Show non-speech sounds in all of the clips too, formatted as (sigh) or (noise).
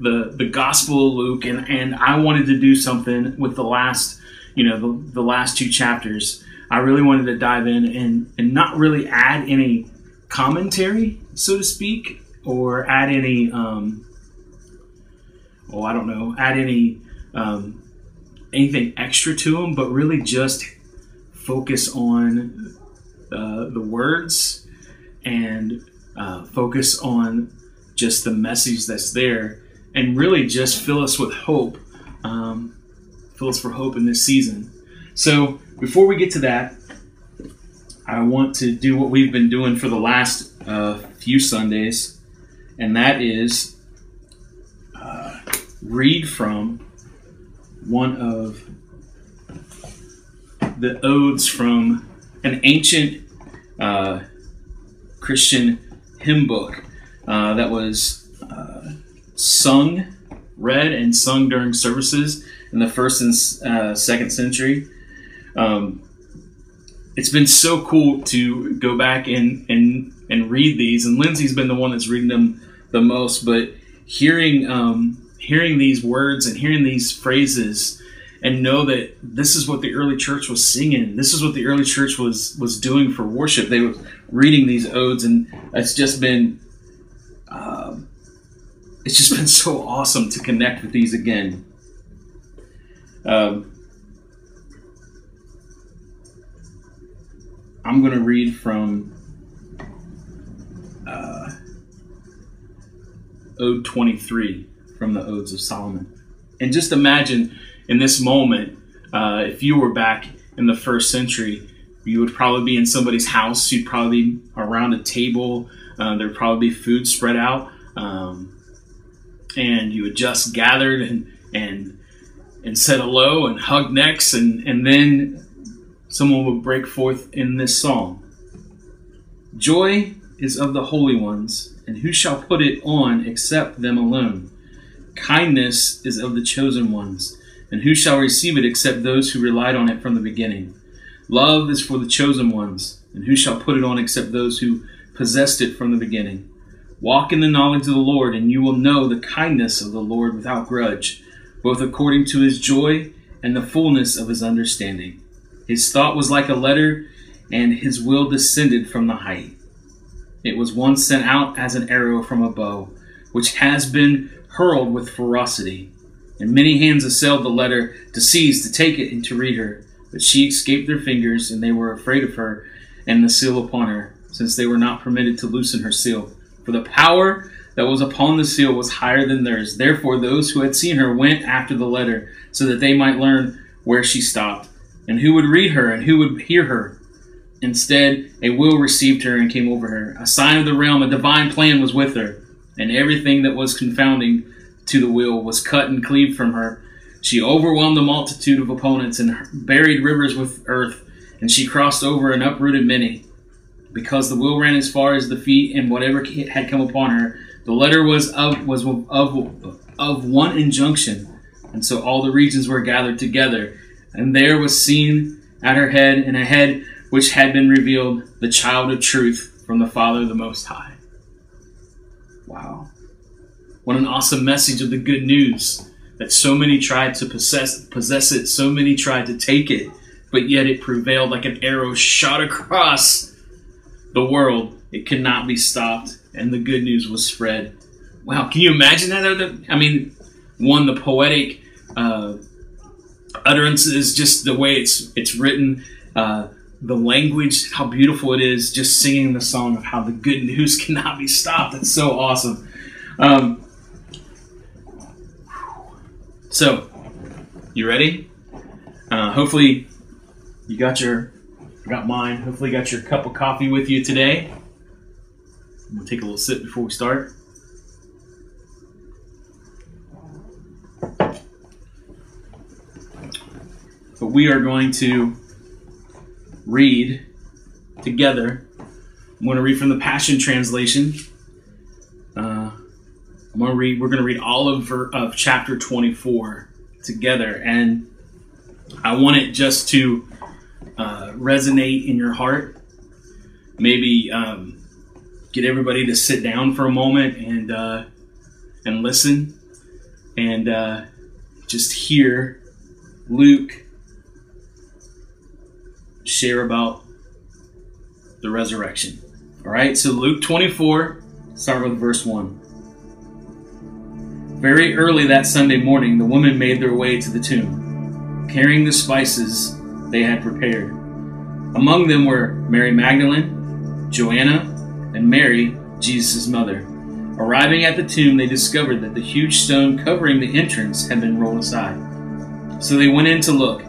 the the Gospel of Luke, and and I wanted to do something with the last, you know, the, the last two chapters. I really wanted to dive in and and not really add any commentary, so to speak, or add any, um, oh, I don't know, add any um, anything extra to them, but really just focus on uh, the words and uh, focus on just the message that's there and really just fill us with hope um, fill us for hope in this season. So before we get to that i want to do what we've been doing for the last uh, few sundays and that is uh, read from one of the odes from an ancient uh, Christian hymn book uh, that was sung, read, and sung during services in the first and uh, second century. Um, it's been so cool to go back and, and and read these, and Lindsay's been the one that's reading them the most. But hearing um, hearing these words and hearing these phrases and know that this is what the early church was singing. This is what the early church was was doing for worship. They were reading these odes, and it's just been it's just been so awesome to connect with these again. Um, I'm going to read from uh, Ode 23 from the Odes of Solomon, and just imagine in this moment, uh, if you were back in the first century, you would probably be in somebody's house. You'd probably be around a table. Uh, there'd probably be food spread out, um, and you had just gathered and and and said hello and hugged necks, and and then someone would break forth in this song. Joy is of the holy ones, and who shall put it on except them alone? Kindness is of the chosen ones and who shall receive it except those who relied on it from the beginning? Love is for the chosen ones, and who shall put it on except those who possessed it from the beginning? Walk in the knowledge of the Lord, and you will know the kindness of the Lord without grudge, both according to his joy and the fullness of his understanding. His thought was like a letter, and his will descended from the height. It was once sent out as an arrow from a bow, which has been hurled with ferocity and many hands assailed the letter to seize, to take it, and to read her. But she escaped their fingers, and they were afraid of her and the seal upon her, since they were not permitted to loosen her seal. For the power that was upon the seal was higher than theirs. Therefore, those who had seen her went after the letter, so that they might learn where she stopped, and who would read her, and who would hear her. Instead, a will received her and came over her. A sign of the realm, a divine plan was with her, and everything that was confounding to the will was cut and cleaved from her. She overwhelmed a multitude of opponents and buried rivers with earth, and she crossed over and uprooted many. Because the will ran as far as the feet, and whatever had come upon her, the letter was of was of of one injunction, and so all the regions were gathered together, and there was seen at her head, and a head which had been revealed, the child of truth from the Father the Most High. Wow. What an awesome message of the good news that so many tried to possess possess it, so many tried to take it, but yet it prevailed like an arrow shot across the world. It could not be stopped, and the good news was spread. Wow, can you imagine that? I mean, one the poetic uh, utterances, just the way it's it's written, uh, the language, how beautiful it is, just singing the song of how the good news (laughs) cannot be stopped. It's so awesome. Um, so, you ready? Uh, hopefully, you got your, got mine. Hopefully, you got your cup of coffee with you today. Gonna take a little sip before we start. But we are going to read together. I'm going to read from the Passion Translation. Uh, I'm gonna read. We're gonna read all of of chapter 24 together, and I want it just to uh, resonate in your heart. Maybe um, get everybody to sit down for a moment and uh, and listen and uh, just hear Luke share about the resurrection. All right, so Luke 24, start with verse 1. Very early that Sunday morning, the women made their way to the tomb, carrying the spices they had prepared. Among them were Mary Magdalene, Joanna, and Mary, Jesus' mother. Arriving at the tomb, they discovered that the huge stone covering the entrance had been rolled aside. So they went in to look.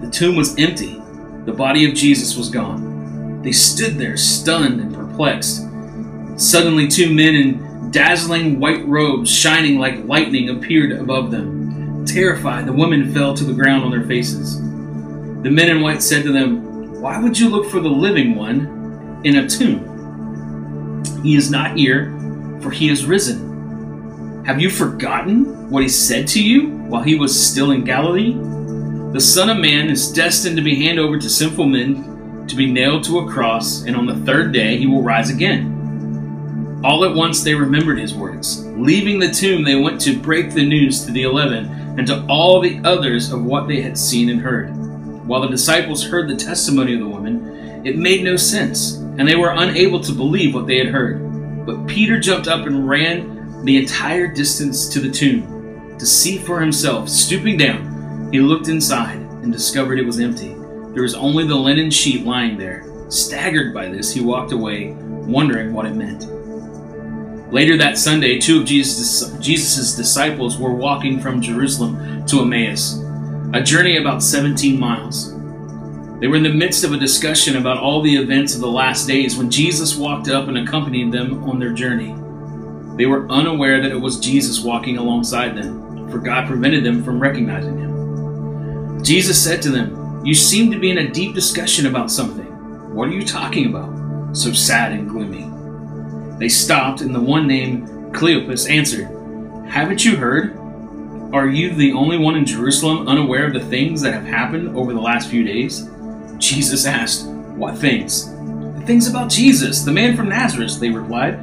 The tomb was empty. The body of Jesus was gone. They stood there, stunned and perplexed. Suddenly, two men in dazzling white robes, shining like lightning, appeared above them. Terrified, the women fell to the ground on their faces. The men in white said to them, Why would you look for the living one in a tomb? He is not here for he is risen. Have you forgotten what he said to you while he was still in Galilee? The Son of Man is destined to be handed over to sinful men, to be nailed to a cross, and on the third day he will rise again. All at once they remembered his words. Leaving the tomb, they went to break the news to the eleven and to all the others of what they had seen and heard. While the disciples heard the testimony of the woman, it made no sense, and they were unable to believe what they had heard. But Peter jumped up and ran the entire distance to the tomb to see for himself. Stooping down, he looked inside and discovered it was empty. There was only the linen sheet lying there. Staggered by this, he walked away, wondering what it meant. Later that Sunday, two of Jesus' Jesus's disciples were walking from Jerusalem to Emmaus, a journey about 17 miles. They were in the midst of a discussion about all the events of the last days when Jesus walked up and accompanied them on their journey. They were unaware that it was Jesus walking alongside them, for God prevented them from recognizing him. Jesus said to them, You seem to be in a deep discussion about something. What are you talking about? So sad and gloomy. They stopped, and the one named Cleopas answered, Haven't you heard? Are you the only one in Jerusalem unaware of the things that have happened over the last few days? Jesus asked, What things? The things about Jesus, the man from Nazareth, they replied.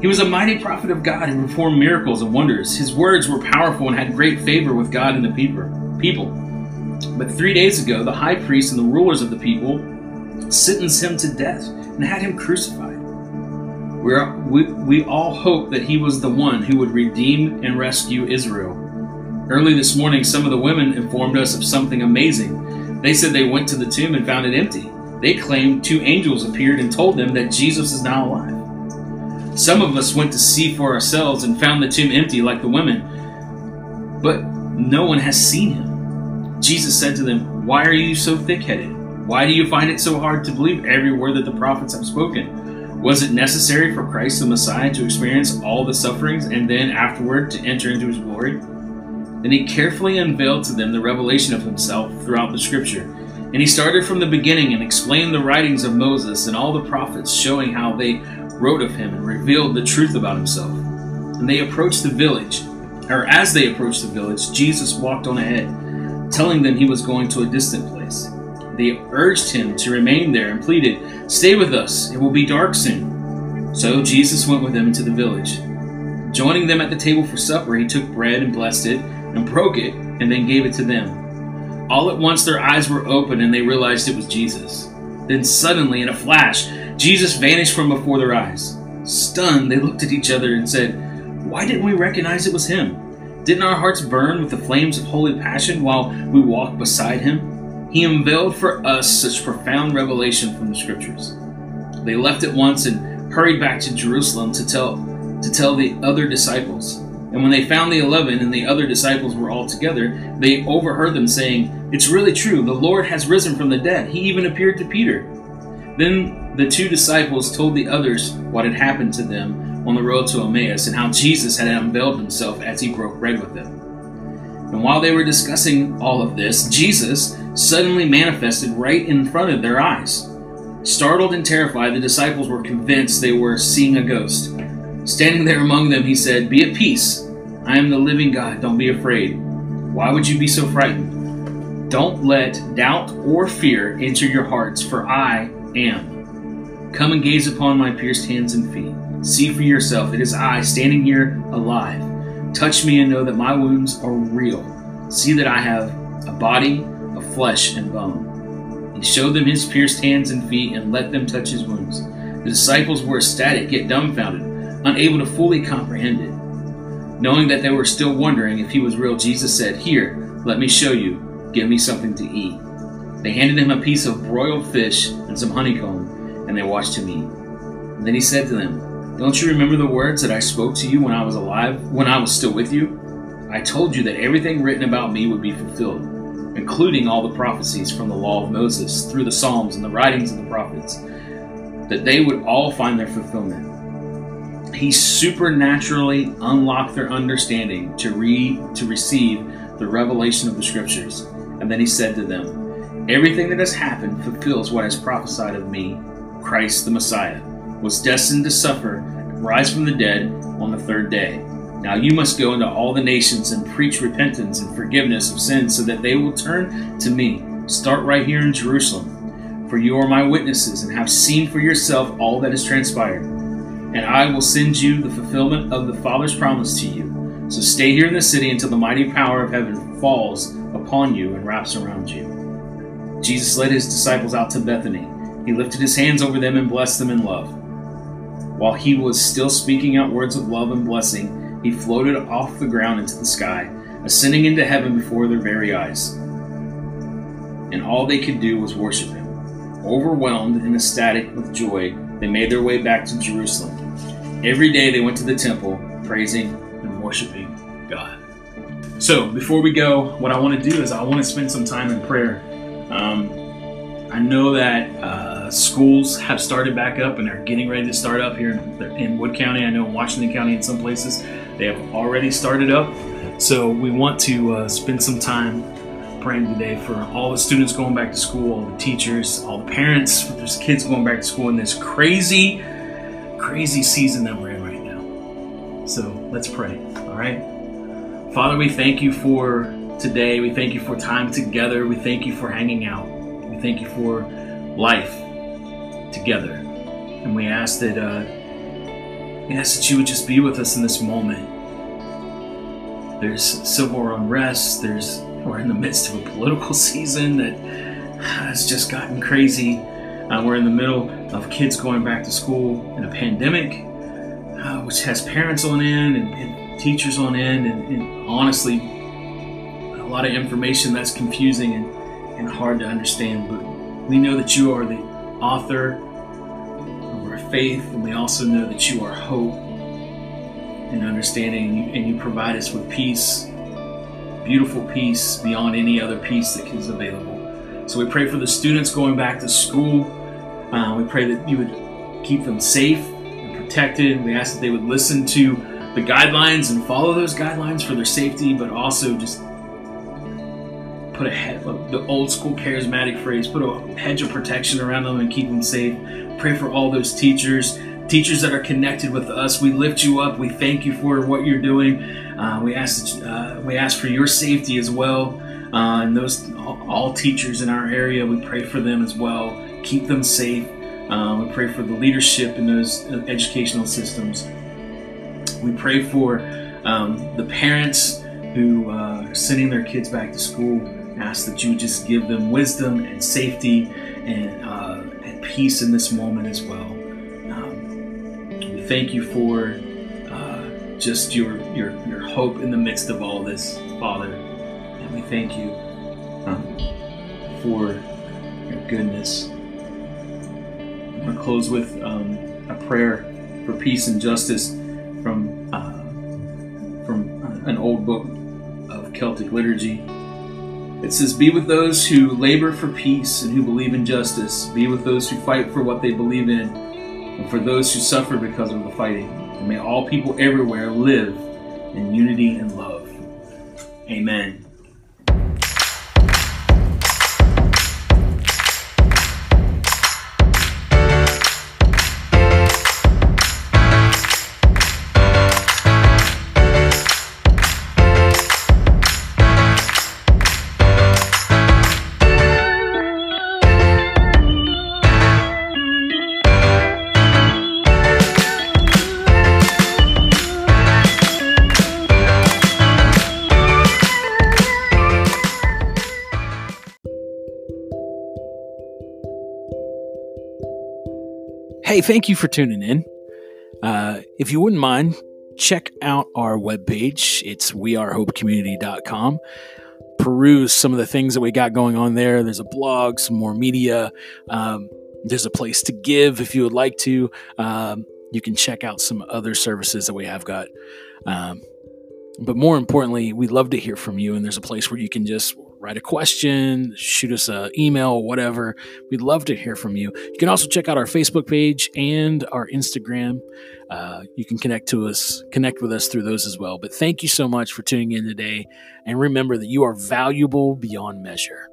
He was a mighty prophet of God who performed miracles and wonders. His words were powerful and had great favor with God and the people. But three days ago, the high priest and the rulers of the people sentenced him to death and had him crucified. We're, we, we all hoped that he was the one who would redeem and rescue Israel. Early this morning, some of the women informed us of something amazing they said they went to the tomb and found it empty. They claimed two angels appeared and told them that Jesus is now alive. Some of us went to see for ourselves and found the tomb empty like the women, but no one has seen him. Jesus said to them, Why are you so thick headed? Why do you find it so hard to believe every word that the prophets have spoken? Was it necessary for Christ the Messiah to experience all the sufferings and then afterward to enter into his glory? Then he carefully unveiled to them the revelation of himself throughout the scripture. And he started from the beginning and explained the writings of Moses and all the prophets, showing how they wrote of him and revealed the truth about himself. And they approached the village, or as they approached the village, Jesus walked on ahead, telling them he was going to a distant place. They urged him to remain there and pleaded, Stay with us, it will be dark soon. So Jesus went with them into the village. Joining them at the table for supper, he took bread and blessed it and broke it and then gave it to them. All at once their eyes were open and they realized it was Jesus. Then suddenly, in a flash, Jesus vanished from before their eyes. Stunned, they looked at each other and said, Why didn't we recognize it was him? Didn't our hearts burn with the flames of holy passion while we walked beside him? He unveiled for us such profound revelation from the scriptures. They left at once and hurried back to Jerusalem to tell to tell the other disciples. And when they found the eleven and the other disciples were all together, they overheard them saying, It's really true, the Lord has risen from the dead. He even appeared to Peter. Then the two disciples told the others what had happened to them on the road to Emmaus and how Jesus had unveiled himself as he broke bread with them. And while they were discussing all of this, Jesus suddenly manifested right in front of their eyes. Startled and terrified, the disciples were convinced they were seeing a ghost. Standing there among them, he said, Be at peace. I am the living God. Don't be afraid. Why would you be so frightened? Don't let doubt or fear enter your hearts, for I am. Come and gaze upon my pierced hands and feet. See for yourself, it is I standing here alive. Touch me and know that my wounds are real. See that I have a body of flesh and bone. He showed them his pierced hands and feet and let them touch his wounds. The disciples were ecstatic yet dumbfounded, unable to fully comprehend it. Knowing that they were still wondering if he was real, Jesus said, Here, let me show you. Give me something to eat. They handed him a piece of broiled fish and some honeycomb, and they watched him eat. And then he said to them, Don't you remember the words that I spoke to you when I was alive, when I was still with you? I told you that everything written about me would be fulfilled, including all the prophecies from the law of Moses, through the Psalms and the writings of the prophets, that they would all find their fulfillment. He supernaturally unlocked their understanding to read, to receive the revelation of the scriptures. And then he said to them, Everything that has happened fulfills what is prophesied of me, Christ the Messiah, was destined to suffer and rise from the dead on the third day. Now you must go into all the nations and preach repentance and forgiveness of sins so that they will turn to me. Start right here in Jerusalem. For you are my witnesses and have seen for yourself all that has transpired and I will send you the fulfillment of the Father's promise to you. So stay here in the city until the mighty power of heaven falls upon you and wraps around you. Jesus led his disciples out to Bethany. He lifted his hands over them and blessed them in love. While he was still speaking out words of love and blessing, he floated off the ground into the sky, ascending into heaven before their very eyes. And all they could do was worship him. Overwhelmed and ecstatic with joy, they made their way back to Jerusalem. Every day they went to the temple, praising and worshiping God. So, before we go, what I want to do is I want to spend some time in prayer. Um, I know that uh, schools have started back up and are getting ready to start up here in, in Wood County. I know in Washington County, in some places, they have already started up. So, we want to uh, spend some time praying today for all the students going back to school, all the teachers, all the parents with their kids going back to school in this crazy crazy season that we're in right now. So let's pray, all right? Father, we thank you for today. We thank you for time together. We thank you for hanging out. We thank you for life together. And we ask that, uh, we ask that you would just be with us in this moment. There's civil unrest. There's we're in the midst of a political season that has just gotten crazy. Uh, we're in the middle of kids going back to school in a pandemic, uh, which has parents on end and, and teachers on end, and, and, honestly, a lot of information that's confusing and, and hard to understand. But we know that you are the author of our faith, and we also know that you are hope and understanding, and you, and you provide us with peace, beautiful peace beyond any other peace that is available. So we pray for the students going back to school. Uh, we pray that you would keep them safe and protected. We ask that they would listen to the guidelines and follow those guidelines for their safety, but also just put a head, the old school charismatic phrase, put a hedge of protection around them and keep them safe. Pray for all those teachers, teachers that are connected with us. We lift you up. We thank you for what you're doing. Uh, we ask uh, we ask for your safety as well. Uh, and those all teachers in our area, we pray for them as well. Keep them safe. Uh, we pray for the leadership in those educational systems. We pray for um, the parents who uh, are sending their kids back to school. Ask that you just give them wisdom and safety and, uh, and peace in this moment as well. Um, we thank you for uh, just your, your your hope in the midst of all this, Father. We thank you um, for your goodness. I'm going to close with um, a prayer for peace and justice from uh, from an old book of Celtic liturgy. It says, Be with those who labor for peace and who believe in justice. Be with those who fight for what they believe in, and for those who suffer because of the fighting. And may all people everywhere live in unity and love. Amen. Hey, thank you for tuning in. Uh, if you wouldn't mind, check out our webpage. It's wearehopecommunity.com. Peruse some of the things that we got going on there. There's a blog, some more media. Um, there's a place to give if you would like to. Um, you can check out some other services that we have got. Um, but more importantly, we'd love to hear from you. And there's a place where you can just write a question, shoot us an email, whatever. We'd love to hear from you. You can also check out our Facebook page and our Instagram. Uh, you can connect to us, connect with us through those as well. But thank you so much for tuning in today. And remember that you are valuable beyond measure.